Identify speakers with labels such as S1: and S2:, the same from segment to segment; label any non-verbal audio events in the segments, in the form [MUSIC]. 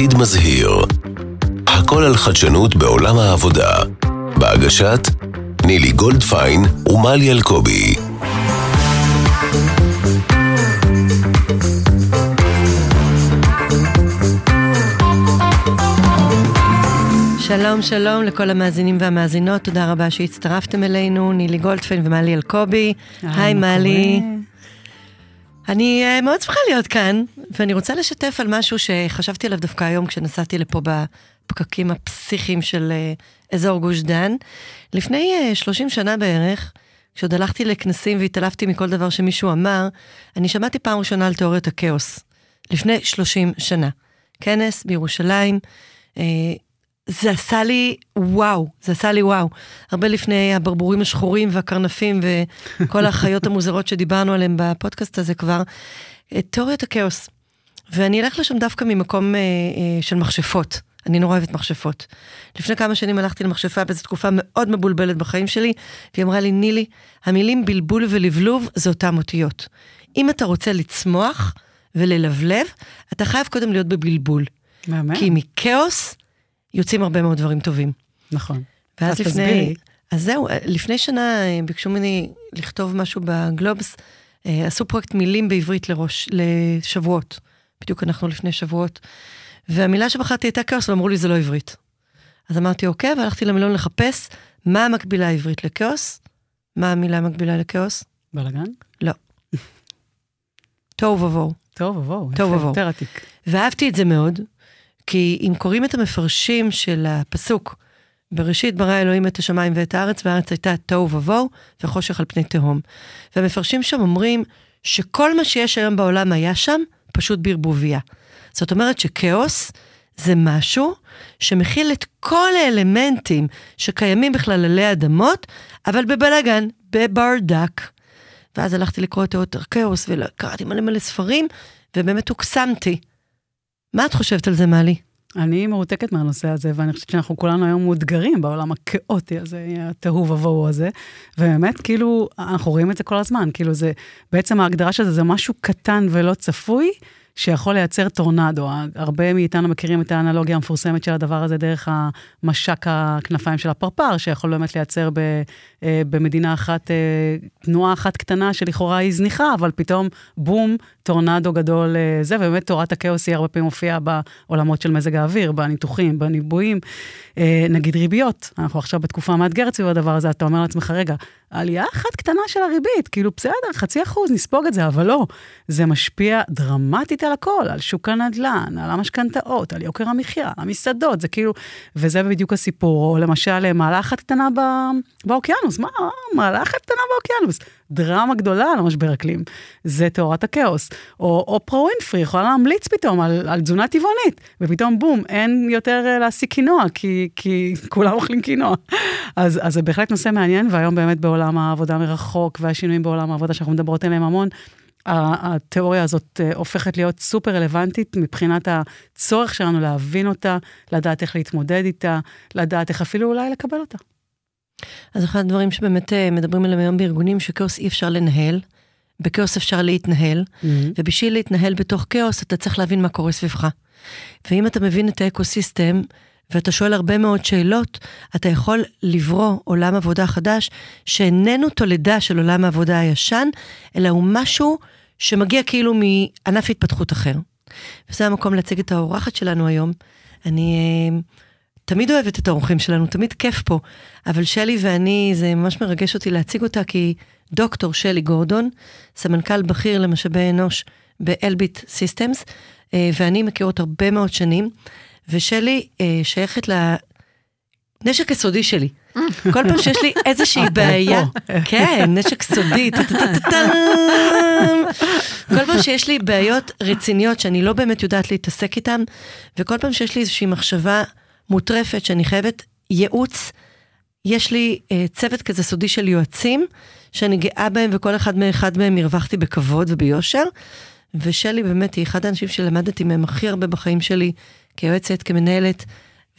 S1: עתיד מזהיר. הכל על חדשנות בעולם העבודה. בהגשת נילי גולדפיין ומלי אלקובי.
S2: שלום, שלום לכל המאזינים והמאזינות, תודה רבה שהצטרפתם אלינו, נילי גולדפיין ומלי אלקובי. היי מלי. אני uh, מאוד שמחה להיות כאן, ואני רוצה לשתף על משהו שחשבתי עליו דווקא היום כשנסעתי לפה בפקקים הפסיכיים של uh, אזור גוש דן. לפני uh, 30 שנה בערך, כשעוד הלכתי לכנסים והתעלפתי מכל דבר שמישהו אמר, אני שמעתי פעם ראשונה על תיאוריית הכאוס. לפני 30 שנה. כנס בירושלים. זה עשה לי וואו, זה עשה לי וואו. הרבה לפני הברבורים השחורים והקרנפים וכל החיות המוזרות שדיברנו עליהן בפודקאסט הזה כבר, תיאוריית הכאוס. ואני אלך לשם דווקא ממקום אה, אה, של מכשפות. אני נורא אוהבת מכשפות. לפני כמה שנים הלכתי למכשפה באיזו תקופה מאוד מבולבלת בחיים שלי, והיא אמרה לי, נילי, המילים בלבול ולבלוב זה אותם אותיות. אם אתה רוצה לצמוח וללבלב, אתה חייב קודם להיות בבלבול.
S3: מהמם.
S2: כי מכאוס יוצאים הרבה מאוד דברים טובים.
S3: נכון.
S2: ואז
S3: אז
S2: לפני...
S3: תסבירי.
S2: אז זהו, לפני שנה אה, ביקשו ממני לכתוב משהו בגלובס, אה, עשו פרויקט מילים בעברית לראש, לשבועות. בדיוק אנחנו לפני שבועות. והמילה שבחרתי הייתה כאוס, ואמרו לי זה לא עברית. אז אמרתי אוקיי, והלכתי למילון לחפש מה המקבילה העברית לכאוס. מה המילה המקבילה לכאוס?
S3: בלאגן?
S2: לא. [LAUGHS] תוהו ובוהו.
S3: ובואו.
S2: טוב,
S3: יפה,
S2: ובואו.
S3: יותר עתיק.
S2: ואהבתי את זה מאוד, כי אם קוראים את המפרשים של הפסוק, בראשית ברא אלוהים את השמיים ואת הארץ, והארץ הייתה תוהו ובוהו וחושך על פני תהום. והמפרשים שם אומרים שכל מה שיש היום בעולם היה שם, פשוט בערבוביה. זאת אומרת שכאוס זה משהו שמכיל את כל האלמנטים שקיימים בכלל עלי אדמות, אבל בבלאגן, בברדק. ואז הלכתי לקרוא את תיאוריות הכאוס, וקראתי מלא מלא ספרים, ובאמת הוקסמתי. מה את חושבת על זה, מלי?
S3: אני מרותקת מהנושא הזה, ואני חושבת שאנחנו כולנו היום מאותגרים בעולם הכאוטי הזה, התוהו ובוהו הזה. ובאמת, כאילו, אנחנו רואים את זה כל הזמן. כאילו, זה, בעצם ההגדרה של זה, זה משהו קטן ולא צפוי, שיכול לייצר טורנדו. הרבה מאיתנו מכירים את האנלוגיה המפורסמת של הדבר הזה דרך המשק הכנפיים של הפרפר, שיכול באמת לייצר ב, אה, במדינה אחת, אה, תנועה אחת קטנה שלכאורה היא זניחה, אבל פתאום בום, טורנדו גדול אה, זה, ובאמת תורת הכאוס היא הרבה פעמים מופיעה בעולמות של מזג האוויר, בניתוחים, בניבויים. נגיד ריביות, אנחנו עכשיו בתקופה מאתגרת סביב הדבר הזה, אתה אומר לעצמך, רגע, עלייה אחת קטנה של הריבית, כאילו בסדר, חצי אחוז, נספוג את זה, אבל לא. זה משפיע דרמטית הכל, על שוק הנדל"ן, על המשכנתאות, על יוקר המחיה, על המסעדות, זה כאילו, וזה בדיוק הסיפור. או למשל, מעלה אחת קטנה ב... באוקיינוס, מה, מעלה אחת קטנה באוקיינוס. דרמה גדולה על המשבר אקלים, זה תאורת הכאוס. או אופרה ווינפרי יכולה להמליץ פתאום על, על תזונה טבעונית, ופתאום בום, אין יותר אה, להשיג קינוע, כי, כי כולם אוכלים קינוע. אז, אז זה בהחלט נושא מעניין, והיום באמת בעולם העבודה מרחוק, והשינויים בעולם העבודה שאנחנו מדברות עליהם המון, התיאוריה הזאת אה, הופכת להיות סופר רלוונטית מבחינת הצורך שלנו להבין אותה, לדעת איך להתמודד איתה, לדעת איך אפילו אולי לקבל אותה.
S2: אז אחד הדברים שבאמת אה, מדברים עליהם היום בארגונים, שכאוס אי אפשר לנהל, בכאוס אפשר להתנהל, ובשביל להתנהל בתוך כאוס אתה צריך להבין מה קורה סביבך. ואם אתה מבין את האקוסיסטם, ואתה שואל הרבה מאוד שאלות, אתה יכול לברוא עולם עבודה חדש, שאיננו תולדה של עולם העבודה הישן, אלא הוא משהו שמגיע כאילו מענף התפתחות אחר. וזה המקום להציג את האורחת שלנו היום. אני אה, תמיד אוהבת את האורחים שלנו, תמיד כיף פה, אבל שלי ואני, זה ממש מרגש אותי להציג אותה, כי דוקטור שלי גורדון, סמנכ"ל בכיר למשאבי אנוש באלביט סיסטמס, אה, ואני מכיר אותה הרבה מאוד שנים, ושלי אה, שייכת לנשק הסודי שלי. כל פעם שיש לי איזושהי [LAUGHS] בעיה, כן, נשק סודי. כל פעם שיש לי בעיות רציניות שאני לא באמת יודעת להתעסק איתן, וכל פעם שיש לי איזושהי מחשבה מוטרפת שאני חייבת ייעוץ, יש לי אה, צוות כזה סודי של יועצים, שאני גאה בהם וכל אחד מאחד מהם הרווחתי בכבוד וביושר. ושלי באמת היא אחד האנשים שלמדתי מהם הכי הרבה בחיים שלי, כיועצת, כמנהלת,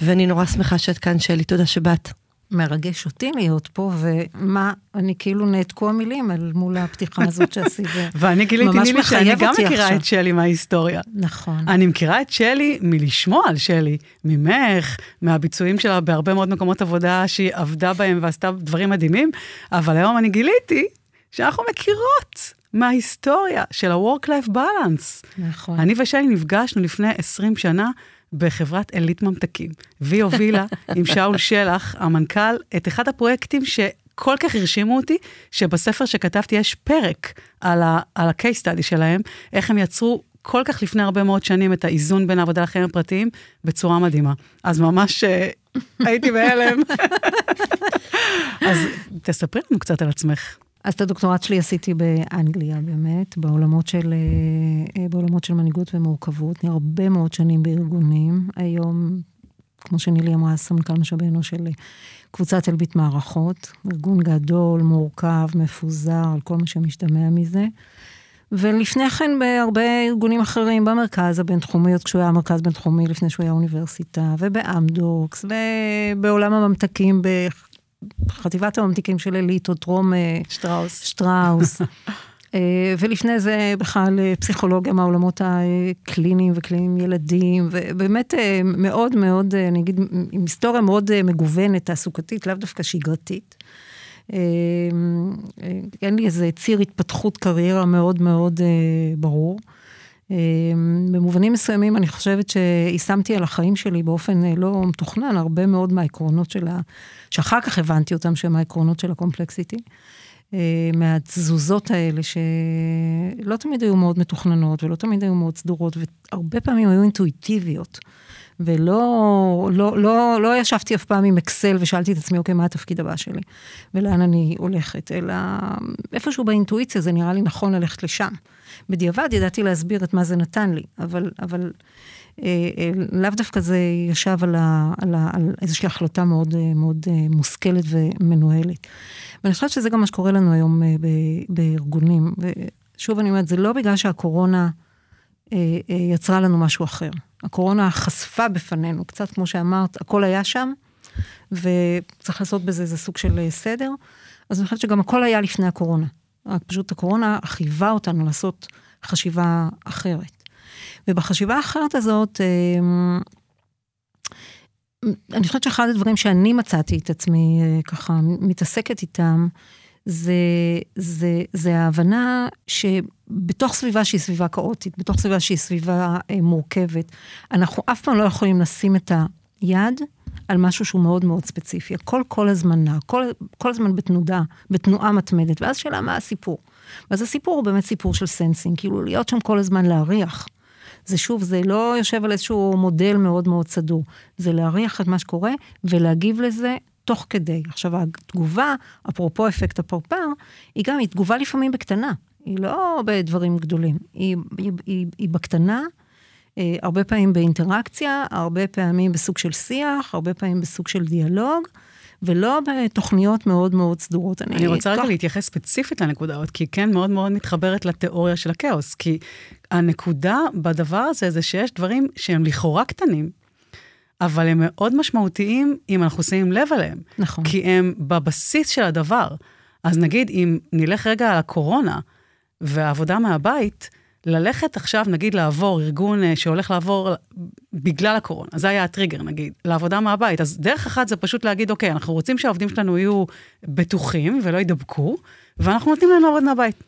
S2: ואני נורא שמחה שאת כאן, שלי, תודה שבאת.
S4: מרגש אותי להיות פה, ומה, אני כאילו נעתקו המילים אל מול הפתיחה הזאת שעשית. [LAUGHS]
S3: ואני גיליתי נילי שאני גם מכירה עכשיו. את שלי מההיסטוריה.
S4: נכון.
S3: אני מכירה את שלי מלשמוע על שלי, ממך, מהביצועים שלה בהרבה מאוד מקומות עבודה שהיא עבדה בהם ועשתה דברים מדהימים, אבל היום אני גיליתי שאנחנו מכירות מההיסטוריה של ה-work-life balance.
S4: נכון.
S3: אני ושלי נפגשנו לפני 20 שנה בחברת עילית ממתקים, והיא הובילה עם שאול שלח, המנכ"ל, את אחד הפרויקטים שכל כך הרשימו אותי, שבספר שכתבתי יש פרק על ה-case study שלהם, איך הם יצרו כל כך לפני הרבה מאוד שנים את האיזון בין העבודה לחיים הפרטיים בצורה מדהימה. אז ממש אה, הייתי בהלם. [LAUGHS] אז תספרי לנו קצת על עצמך.
S4: אז את הדוקטורט שלי עשיתי באנגליה באמת, בעולמות של, אה, בעולמות של מנהיגות ומורכבות. אני הרבה מאוד שנים בארגונים. היום, כמו שנילי אמרה, סמנכ"ל משאבי אנוש של קבוצת אלביט מערכות. ארגון גדול, מורכב, מפוזר, על כל מה שמשתמע מזה. ולפני כן בהרבה ארגונים אחרים במרכז הבינתחומי, עוד כשהוא היה מרכז בינתחומי לפני שהוא היה אוניברסיטה, ובאמדוקס, ובעולם הממתקים חטיבת הממתיקים של או טרום אה,
S3: שטראוס.
S4: שטראוס. [LAUGHS] אה, ולפני זה בכלל אה, פסיכולוגיה מהעולמות הקליניים וקליניים ילדים, ובאמת מאוד מאוד, אני אגיד, עם היסטוריה מאוד מגוונת, תעסוקתית, לאו דווקא שגרתית. אין לי איזה ציר התפתחות קריירה מאוד מאוד ברור. אמ, במובנים מסוימים אני חושבת שיישמתי על החיים שלי באופן אה, לא מתוכנן הרבה מאוד מהעקרונות של ה... שאחר כך הבנתי אותם שהם העקרונות של הקומפלקסיטי. אה, מהתזוזות האלה שלא תמיד היו מאוד מתוכננות ולא תמיד היו מאוד סדורות והרבה פעמים היו אינטואיטיביות. ולא לא, לא, לא ישבתי אף פעם עם אקסל ושאלתי את עצמי, אוקיי, מה התפקיד הבא שלי? ולאן אני הולכת? אלא איפשהו באינטואיציה זה נראה לי נכון ללכת לשם. בדיעבד ידעתי להסביר את מה זה נתן לי, אבל, אבל אה, אה, לאו דווקא זה ישב על, ה, על, ה, על איזושהי החלטה מאוד, אה, מאוד אה, מושכלת ומנוהלת. ואני חושבת שזה גם מה שקורה לנו היום אה, ב, בארגונים. ושוב אני אומרת, זה לא בגלל שהקורונה אה, אה, יצרה לנו משהו אחר. הקורונה חשפה בפנינו, קצת כמו שאמרת, הכל היה שם, וצריך לעשות בזה איזה סוג של אה, סדר. אז אני חושבת שגם הכל היה לפני הקורונה. רק פשוט הקורונה חייבה אותנו לעשות חשיבה אחרת. ובחשיבה האחרת הזאת, אמ, אני חושבת שאחד הדברים שאני מצאתי את עצמי אה, ככה מתעסקת איתם, זה, זה, זה ההבנה שבתוך סביבה שהיא סביבה כאוטית, בתוך סביבה שהיא סביבה אה, מורכבת, אנחנו אף פעם לא יכולים לשים את היד על משהו שהוא מאוד מאוד ספציפי. הכל כל הזמן נע, כל, כל הזמן בתנודה, בתנועה מתמדת, ואז שאלה מה הסיפור. ואז הסיפור הוא באמת סיפור של sensing, כאילו להיות שם כל הזמן להריח. זה שוב, זה לא יושב על איזשהו מודל מאוד מאוד סדור, זה להריח את מה שקורה ולהגיב לזה תוך כדי. עכשיו, התגובה, אפרופו אפקט הפרפר, היא גם, היא תגובה לפעמים בקטנה, היא לא בדברים גדולים, היא, היא, היא, היא בקטנה, הרבה פעמים באינטראקציה, הרבה פעמים בסוג של שיח, הרבה פעמים בסוג של דיאלוג. ולא בתוכניות מאוד מאוד סדורות.
S3: אני, אני רוצה רגע להתייחס ספציפית לנקודה הזאת, כי כן מאוד מאוד מתחברת לתיאוריה של הכאוס, כי הנקודה בדבר הזה זה שיש דברים שהם לכאורה קטנים, אבל הם מאוד משמעותיים אם אנחנו שמים לב אליהם.
S4: נכון.
S3: כי הם בבסיס של הדבר. אז נגיד, אם נלך רגע על הקורונה והעבודה מהבית, ללכת עכשיו, נגיד, לעבור ארגון אה, שהולך לעבור בגלל הקורונה, זה היה הטריגר, נגיד, לעבודה מהבית. אז דרך אחת זה פשוט להגיד, אוקיי, אנחנו רוצים שהעובדים שלנו יהיו בטוחים ולא יידבקו, ואנחנו נותנים להם לעבוד מהבית.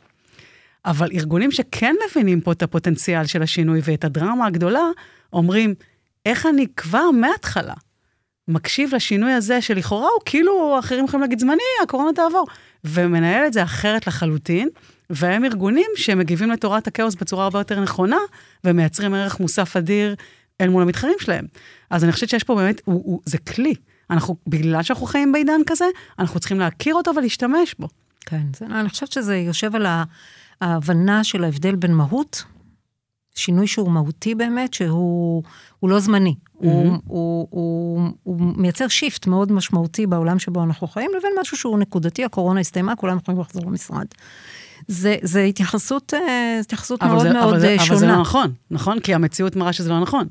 S3: אבל ארגונים שכן מבינים פה את הפוטנציאל של השינוי ואת הדרמה הגדולה, אומרים, איך אני כבר מההתחלה מקשיב לשינוי הזה שלכאורה הוא כאילו, אחרים יכולים להגיד זמני, הקורונה תעבור, ומנהל את זה אחרת לחלוטין. והם ארגונים שמגיבים לתורת הכאוס בצורה הרבה יותר נכונה, ומייצרים ערך מוסף אדיר אל מול המתחרים שלהם. אז אני חושבת שיש פה באמת, הוא, הוא, זה כלי. אנחנו, בגלל שאנחנו חיים בעידן כזה, אנחנו צריכים להכיר אותו ולהשתמש בו.
S4: כן, זה, אני חושבת שזה יושב על ההבנה של ההבדל בין מהות, שינוי שהוא מהותי באמת, שהוא לא זמני. Mm-hmm. הוא, הוא, הוא, הוא מייצר shift מאוד משמעותי בעולם שבו אנחנו חיים, לבין משהו שהוא נקודתי, הקורונה הסתיימה, כולם יכולים לחזור למשרד. זה, זה התייחסות, אה, התייחסות מאוד
S3: זה,
S4: מאוד
S3: אבל זה,
S4: אה,
S3: אבל
S4: שונה.
S3: זה לא נכון, נכון? כי המציאות מראה שזה לא נכון.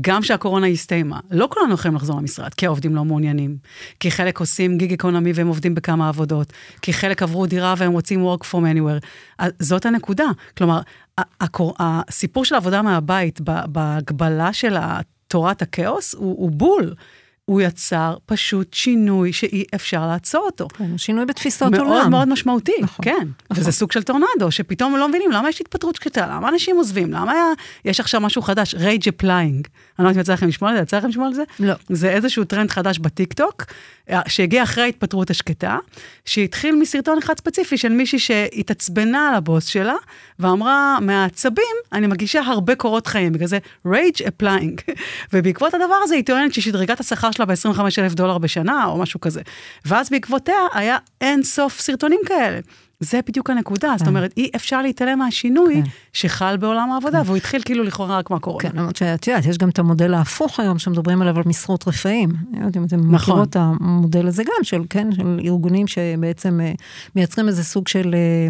S3: גם כשהקורונה הסתיימה, לא כולנו יכולים לחזור למשרד, כי העובדים לא מעוניינים. כי חלק עושים gig economy והם עובדים בכמה עבודות. כי חלק עברו דירה והם רוצים work from anywhere. זאת הנקודה. כלומר, הקור... הסיפור של עבודה מהבית בהקבלה של תורת הכאוס הוא, הוא בול. הוא יצר פשוט שינוי שאי אפשר לעצור אותו.
S4: כן, שינוי בתפיסות
S3: מאוד
S4: עולם.
S3: מאוד משמעותי,
S4: נכון,
S3: כן.
S4: נכון.
S3: וזה סוג של טורנדו, שפתאום לא מבינים למה יש התפטרות שקטה, למה אנשים עוזבים, למה היה, יש עכשיו משהו חדש, rage applying. אני לא יודעת אם יצא לכם לשמוע על זה, יצא לכם לשמוע על זה?
S4: לא.
S3: זה איזשהו טרנד חדש בטיקטוק, אה, שהגיע אחרי ההתפטרות השקטה, שהתחיל מסרטון אחד ספציפי של מישהי שהתעצבנה על הבוס שלה, ואמרה, מהעצבים, אני מגישה הרבה קורות חיים, בגלל זה rage applying. [LAUGHS] ובעקבות הדבר הזה היא טוענת שהיא שדרגה את השכר שלה ב-25 אלף דולר בשנה, או משהו כזה. ואז בעקבותיה היה אין סוף סרטונים כאלה. זה בדיוק הנקודה, זאת אומרת, אי אפשר להתעלם מהשינוי
S4: כן.
S3: שחל בעולם העבודה, והוא התחיל כאילו לכאורה רק מהקורונה.
S4: כן, למרות שאת יודעת, יש גם את המודל ההפוך היום, שמדברים עליו על משרות רפאים. אני לא יודעת אם אתם
S3: נכון.
S4: מכירות את המודל הזה גם, של, כן, של ארגונים שבעצם אה, מייצרים איזה סוג של אה,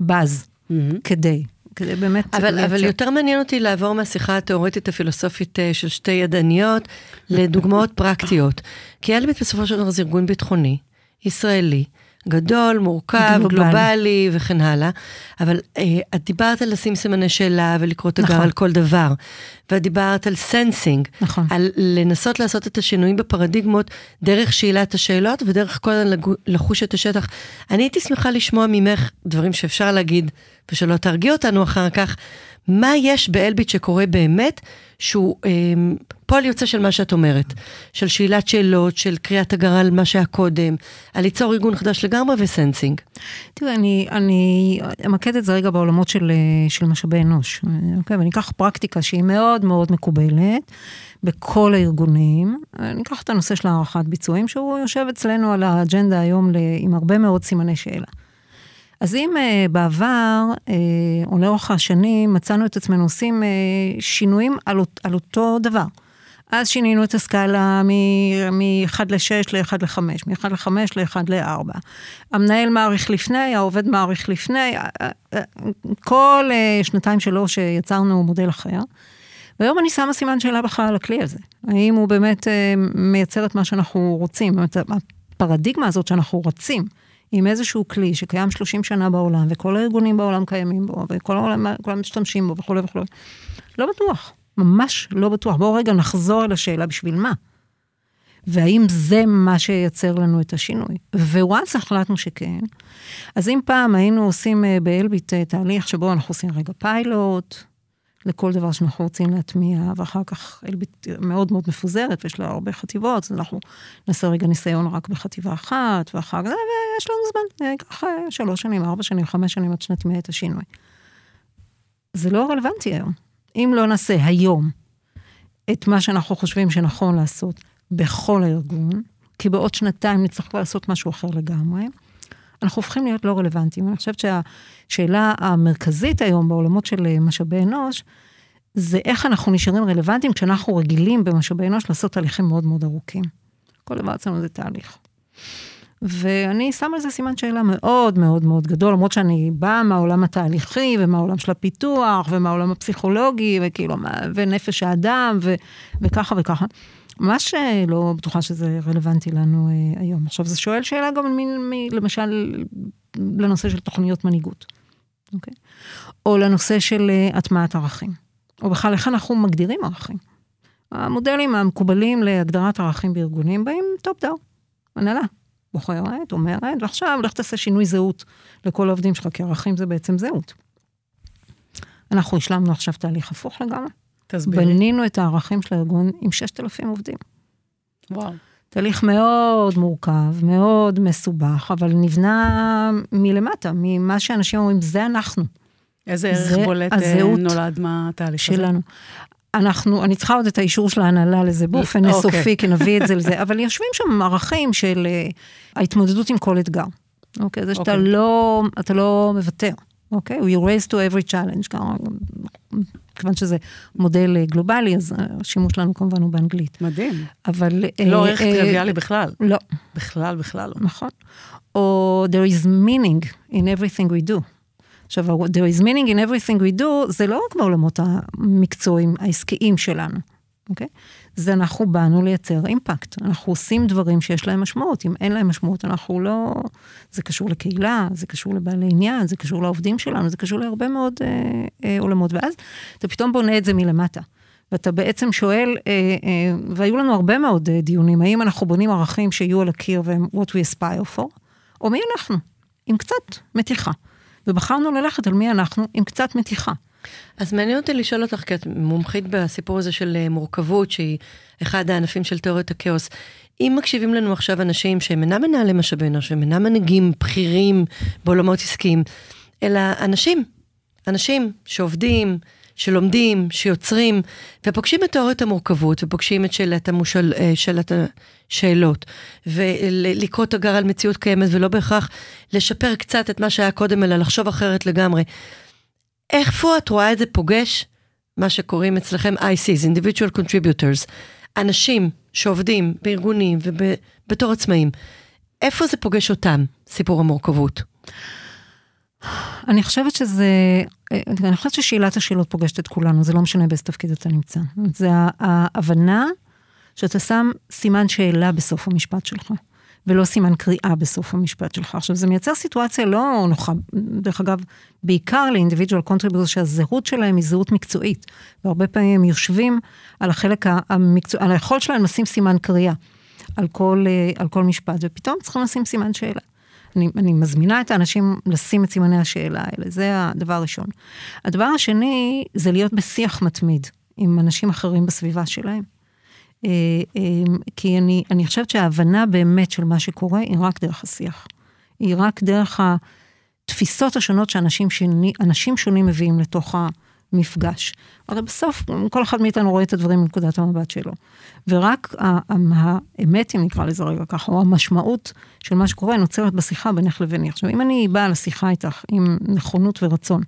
S4: באז,
S3: מהמם.
S4: כדי, כדי באמת
S2: אבל, אבל
S4: לייצר.
S2: יותר מעניין אותי לעבור מהשיחה התיאורטית הפילוסופית אה, של שתי ידניות לדוגמאות פרקטיות. כי אלביט בסופו של דבר זה ארגון ביטחוני, ישראלי, גדול, מורכב,
S4: גלובלי.
S2: וכן הלאה, אבל אה, את דיברת על לשים סימני שאלה ולקרוא תיגר
S4: נכון.
S2: על כל דבר, ואת דיברת על sensing,
S4: נכון.
S2: על לנסות לעשות את השינויים בפרדיגמות דרך שאלת השאלות ודרך כל הזמן לחוש את השטח. אני הייתי שמחה לשמוע ממך דברים שאפשר להגיד ושלא תרגיע אותנו אחר כך, מה יש באלביט שקורה באמת, שהוא אה, פועל יוצא של מה שאת אומרת, של שאלת שאלות, של קריאת הגרה על מה שהיה קודם, על ליצור ארגון חדש לגמרי וסנסינג.
S4: תראה, אני, אני אמקד את זה רגע בעולמות של, אה, של משאבי אנוש. אוקיי? ואני אקח פרקטיקה שהיא מאוד מאוד מקובלת בכל הארגונים. אני אקח את הנושא של הערכת ביצועים, שהוא יושב אצלנו על האג'נדה היום עם הרבה מאוד סימני שאלה. אז אם uh, בעבר, uh, או לאורך השנים, מצאנו את עצמנו עושים uh, שינויים על, על אותו דבר. אז שינינו את הסקאלה מ-1 ל-6 ל-1 ל-5, מ-1 ל-5 ל-1 ל-4. המנהל מעריך לפני, העובד מעריך לפני, כל אה, שנתיים שלוש יצרנו מודל אחר. והיום אני שמה סימן שאלה בכלל על הכלי הזה. האם הוא באמת אה, מייצר את מה שאנחנו רוצים, באמת, הפרדיגמה הזאת שאנחנו רצים. עם איזשהו כלי שקיים 30 שנה בעולם, וכל הארגונים בעולם קיימים בו, וכל העולם, כולם משתמשים בו וכולי וכולי. לא בטוח, ממש לא בטוח. בואו רגע נחזור אל השאלה בשביל מה. והאם זה מה שייצר לנו את השינוי? וואנס החלטנו שכן, אז אם פעם היינו עושים אה, באלביט אה, תהליך שבו אנחנו עושים רגע פיילוט, לכל דבר שאנחנו רוצים להטמיע, ואחר כך אלביט מאוד מאוד מפוזרת, ויש לה הרבה חטיבות, אז אנחנו נעשה רגע ניסיון רק בחטיבה אחת, ואחר כך, ויש לנו זמן, ייקח אה, שלוש שנים, ארבע שנים, חמש שנים עד שנטמיע את השינוי. זה לא רלוונטי היום. אם לא נעשה היום את מה שאנחנו חושבים שנכון לעשות בכל הארגון, כי בעוד שנתיים נצטרך לעשות משהו אחר לגמרי, אנחנו הופכים להיות לא רלוונטיים. אני חושבת שהשאלה המרכזית היום בעולמות של אה, משאבי אנוש, זה איך אנחנו נשארים רלוונטיים כשאנחנו רגילים במשאבי אנוש לעשות תהליכים מאוד מאוד ארוכים. כל דבר אצלנו זה תהליך. ואני שמה על זה סימן שאלה מאוד מאוד מאוד גדול, למרות שאני באה מהעולם התהליכי, ומהעולם של הפיתוח, ומהעולם הפסיכולוגי, וכאילו, ונפש האדם, ו, וככה וככה. ממש אה, לא בטוחה שזה רלוונטי לנו אה, היום. עכשיו, זה שואל שאלה גם מין, מ, למשל, לנושא של תוכניות מנהיגות, אוקיי? או לנושא של אה, הטמעת ערכים, או בכלל איך אנחנו מגדירים ערכים. המודלים המקובלים להגדרת ערכים בארגונים באים top down, הנהלה. בוחרת, אומרת, ועכשיו לך תעשה שינוי זהות לכל העובדים שלך, כי ערכים זה בעצם זהות. אנחנו השלמנו עכשיו תהליך הפוך לגמרי.
S3: תסבירי.
S4: בנינו את הערכים של הארגון עם 6,000 עובדים.
S3: וואו.
S4: תהליך מאוד מורכב, מאוד מסובך, אבל נבנה מלמטה, ממה שאנשים אומרים, זה אנחנו,
S3: איזה ערך
S4: זה
S3: בולט אה,
S4: הזהות
S3: נולד מהתהליך הזה?
S4: שלנו. אנחנו, אני צריכה עוד את האישור של ההנהלה לזה באופן
S3: אוקיי.
S4: סופי, כי נביא את זה לזה, אבל יושבים שם ערכים של אה, ההתמודדות עם כל אתגר. אוקיי? זה שאתה
S3: אוקיי.
S4: לא, אתה לא מוותר, אוקיי? You raise to every challenge, כיוון שזה מודל אה, גלובלי, אז השימוש שלנו כמובן הוא באנגלית.
S3: מדהים.
S4: אבל...
S3: לא
S4: אה,
S3: ערך
S4: אה,
S3: טריוויאלי בכלל.
S4: לא,
S3: בכלל, בכלל לא.
S4: נכון. או there is meaning in everything we do. עכשיו, there is meaning in everything we do, זה לא רק בעולמות המקצועיים, העסקיים שלנו, אוקיי? זה אנחנו באנו לייצר אימפקט. אנחנו עושים דברים שיש להם משמעות. אם אין להם משמעות, אנחנו לא... זה קשור לקהילה, זה קשור לבעלי עניין, זה קשור לעובדים שלנו, זה קשור להרבה מאוד אה, אה, עולמות. ואז אתה פתאום בונה את זה מלמטה. ואתה בעצם שואל, אה, אה, והיו לנו הרבה מאוד אה, דיונים, האם אנחנו בונים ערכים שיהיו על הקיר והם what we aspire for, או מי אנחנו, עם קצת מתיחה. ובחרנו ללכת על מי אנחנו עם קצת מתיחה.
S2: אז מעניין אותי לשאול אותך, כי את מומחית בסיפור הזה של אה, מורכבות, שהיא אחד הענפים של תיאוריית הכאוס. אם מקשיבים לנו עכשיו אנשים שהם אינם מנהלי משאבי אנוש, הם אינם מנהיגים בכירים בעולמות עסקיים, אלא אנשים, אנשים שעובדים, שלומדים, שיוצרים, ופוגשים את תיאוריית המורכבות, ופוגשים את שאלת, המושל, אה, שאלת השאלות, ולקרוא תגר על מציאות קיימת, ולא בהכרח לשפר קצת את מה שהיה קודם, אלא לחשוב אחרת לגמרי. איפה את רואה את זה פוגש, מה שקוראים אצלכם ICs, individual contributors, אנשים שעובדים בארגונים ובתור עצמאים, איפה זה פוגש אותם, סיפור המורכבות?
S4: אני חושבת שזה, אני חושבת ששאלת השאלות פוגשת את כולנו, זה לא משנה באיזה תפקיד אתה נמצא. זה ההבנה שאתה שם סימן שאלה בסוף המשפט שלך. ולא סימן קריאה בסוף המשפט שלך. עכשיו, זה מייצר סיטואציה לא נוחה, דרך אגב, בעיקר לאינדיבידואל קונטריבוטור שהזהות שלהם היא זהות מקצועית, והרבה פעמים הם יושבים על החלק המקצועי, על היכולת שלהם לשים סימן קריאה על כל, אה, על כל משפט, ופתאום צריכים לשים סימן שאלה. אני, אני מזמינה את האנשים לשים את סימני השאלה האלה, זה הדבר הראשון. הדבר השני זה להיות בשיח מתמיד עם אנשים אחרים בסביבה שלהם. אה, אה, כי אני, אני חושבת שההבנה באמת של מה שקורה היא רק דרך השיח. היא רק דרך התפיסות השונות שאנשים שני, שונים מביאים לתוך המפגש. הרי בסוף כל אחד מאיתנו רואה את הדברים מנקודת המבט שלו. ורק האמת, אם נקרא לזה רגע ככה, או המשמעות של מה שקורה, נוצרת בשיחה בינך לביני. עכשיו, אם אני באה לשיחה איתך עם נכונות ורצון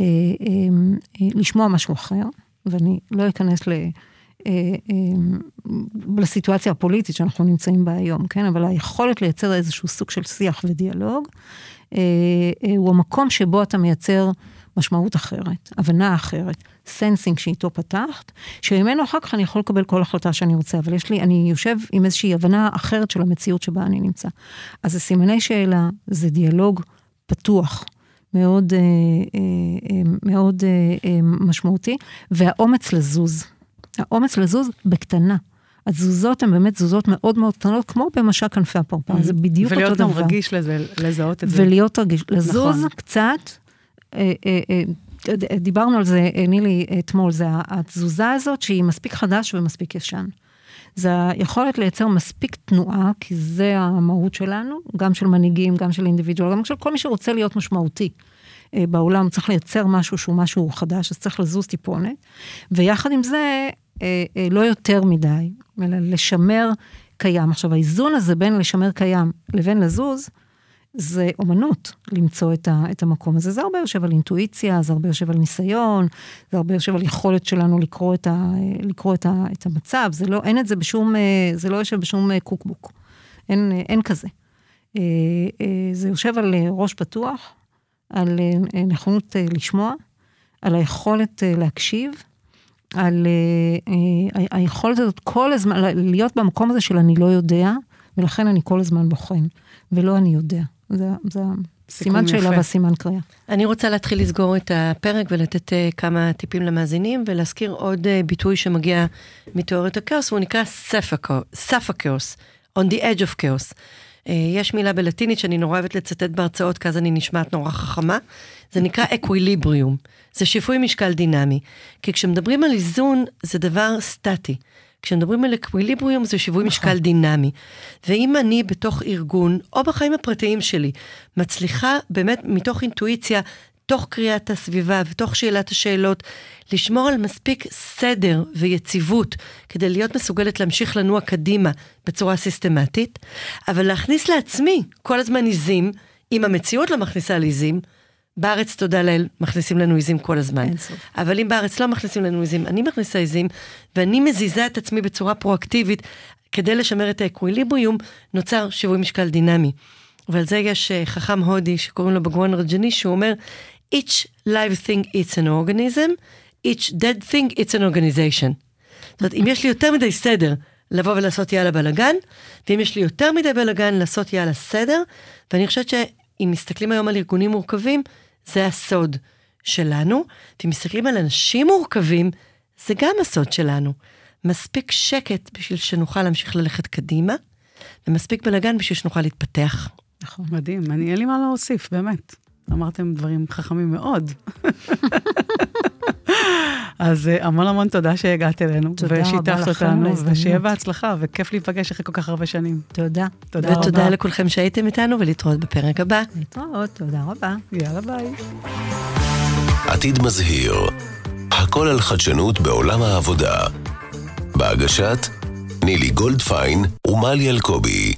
S4: אה, לשמוע משהו אחר, ואני לא אכנס ל... אה, אה, לסיטואציה הפוליטית שאנחנו נמצאים בה היום, כן? אבל היכולת לייצר איזשהו סוג של שיח ודיאלוג, אה, הוא המקום שבו אתה מייצר משמעות אחרת, הבנה אחרת, sensing שאיתו פתחת, שממנו אחר כך אני יכול לקבל כל החלטה שאני רוצה, אבל יש לי, אני יושב עם איזושהי הבנה אחרת של המציאות שבה אני נמצא. אז זה סימני שאלה, זה דיאלוג פתוח. מאוד, מאוד משמעותי, והאומץ לזוז. האומץ לזוז בקטנה. התזוזות הן באמת תזוזות מאוד מאוד קטנות, כמו במשק כנפי הפרפר, mm-hmm. זה בדיוק אותו דבר.
S3: ולהיות גם רגיש לזה, לזהות את זה.
S4: ולהיות רגיש, לזוז נכון. קצת, אה, אה, אה, דיברנו על זה, נילי, אתמול, זה התזוזה הזאת שהיא מספיק חדש ומספיק ישן. זה היכולת לייצר מספיק תנועה, כי זה המהות שלנו, גם של מנהיגים, גם של אינדיבידואל, גם של כל מי שרוצה להיות משמעותי. בעולם, צריך לייצר משהו שהוא משהו חדש, אז צריך לזוז טיפונת. ויחד עם זה, אה, אה, לא יותר מדי, אלא לשמר קיים. עכשיו, האיזון הזה בין לשמר קיים לבין לזוז, זה אומנות למצוא את, ה, את המקום הזה. זה הרבה יושב על אינטואיציה, זה הרבה יושב על ניסיון, זה הרבה יושב על יכולת שלנו לקרוא את, ה, לקרוא את, ה, את המצב. זה לא, אין את זה בשום, אה, זה לא יושב בשום קוקבוק. אין, אין כזה. זה יושב על ראש פתוח, על נכונות לשמוע, על היכולת להקשיב, על uh, uh, היכולת הזאת כל הזמן, להיות במקום הזה של אני לא יודע, ולכן אני כל הזמן בוחן, ולא אני יודע. זה, זה סימן שאלה והסימן קריאה.
S2: אני רוצה להתחיל לסגור את הפרק ולתת uh, כמה טיפים למאזינים, ולהזכיר עוד ביטוי שמגיע מתיאוריית הכאוס, והוא נקרא סף הכאוס, on the edge of chaos. Uh, יש מילה בלטינית שאני נורא אוהבת לצטט בהרצאות, כי אז אני נשמעת נורא חכמה, זה נקרא אקוויליבריום. זה שיפוי משקל דינמי. כי כשמדברים על איזון, זה דבר סטטי. כשמדברים על אקוויליבריום זה שיווי נכון. משקל דינמי. ואם אני בתוך ארגון, או בחיים הפרטיים שלי, מצליחה באמת מתוך אינטואיציה, תוך קריאת הסביבה ותוך שאלת השאלות, לשמור על מספיק סדר ויציבות כדי להיות מסוגלת להמשיך לנוע קדימה בצורה סיסטמטית, אבל להכניס לעצמי כל הזמן עיזים, אם המציאות לא מכניסה לי עיזים, בארץ, תודה לאל, מכניסים לנו עיזים כל הזמן. אבל אם בארץ לא מכניסים לנו עיזים, אני מכניסה עיזים, ואני מזיזה את עצמי בצורה פרואקטיבית, כדי לשמר את האקוויליבריום, נוצר שיווי משקל דינמי. ועל זה יש אה, חכם הודי שקוראים לו בגואן רג'ני, שהוא אומר, each live thing it's an organism, each dead thing it's an organization. זאת אומרת, אם יש לי יותר מדי סדר, לבוא ולעשות יאללה בלאגן, ואם יש לי יותר מדי בלאגן, לעשות יאללה סדר, ואני חושבת שאם מסתכלים היום על ארגונים מורכבים, זה הסוד שלנו, ואם מסתכלים על אנשים מורכבים, זה גם הסוד שלנו. מספיק שקט בשביל שנוכל להמשיך ללכת קדימה, ומספיק בלאגן בשביל שנוכל להתפתח.
S3: נכון. מדהים, אני אין לי מה להוסיף, באמת. אמרתם דברים חכמים מאוד. אז אה, המון המון תודה שהגעת אלינו,
S4: תודה רבה
S3: ושיתפת אותנו. ושיהיה בהצלחה, וכיף להיפגש אחרי כל כך הרבה שנים.
S4: תודה.
S3: תודה רבה.
S2: ותודה לכולכם שהייתם איתנו, ולהתראות בפרק הבא.
S4: להתראות, תודה רבה.
S3: יאללה ביי.
S1: עתיד מזהיר, הכל על חדשנות בעולם העבודה. בהגשת נילי גולדפיין ומלי אלקובי.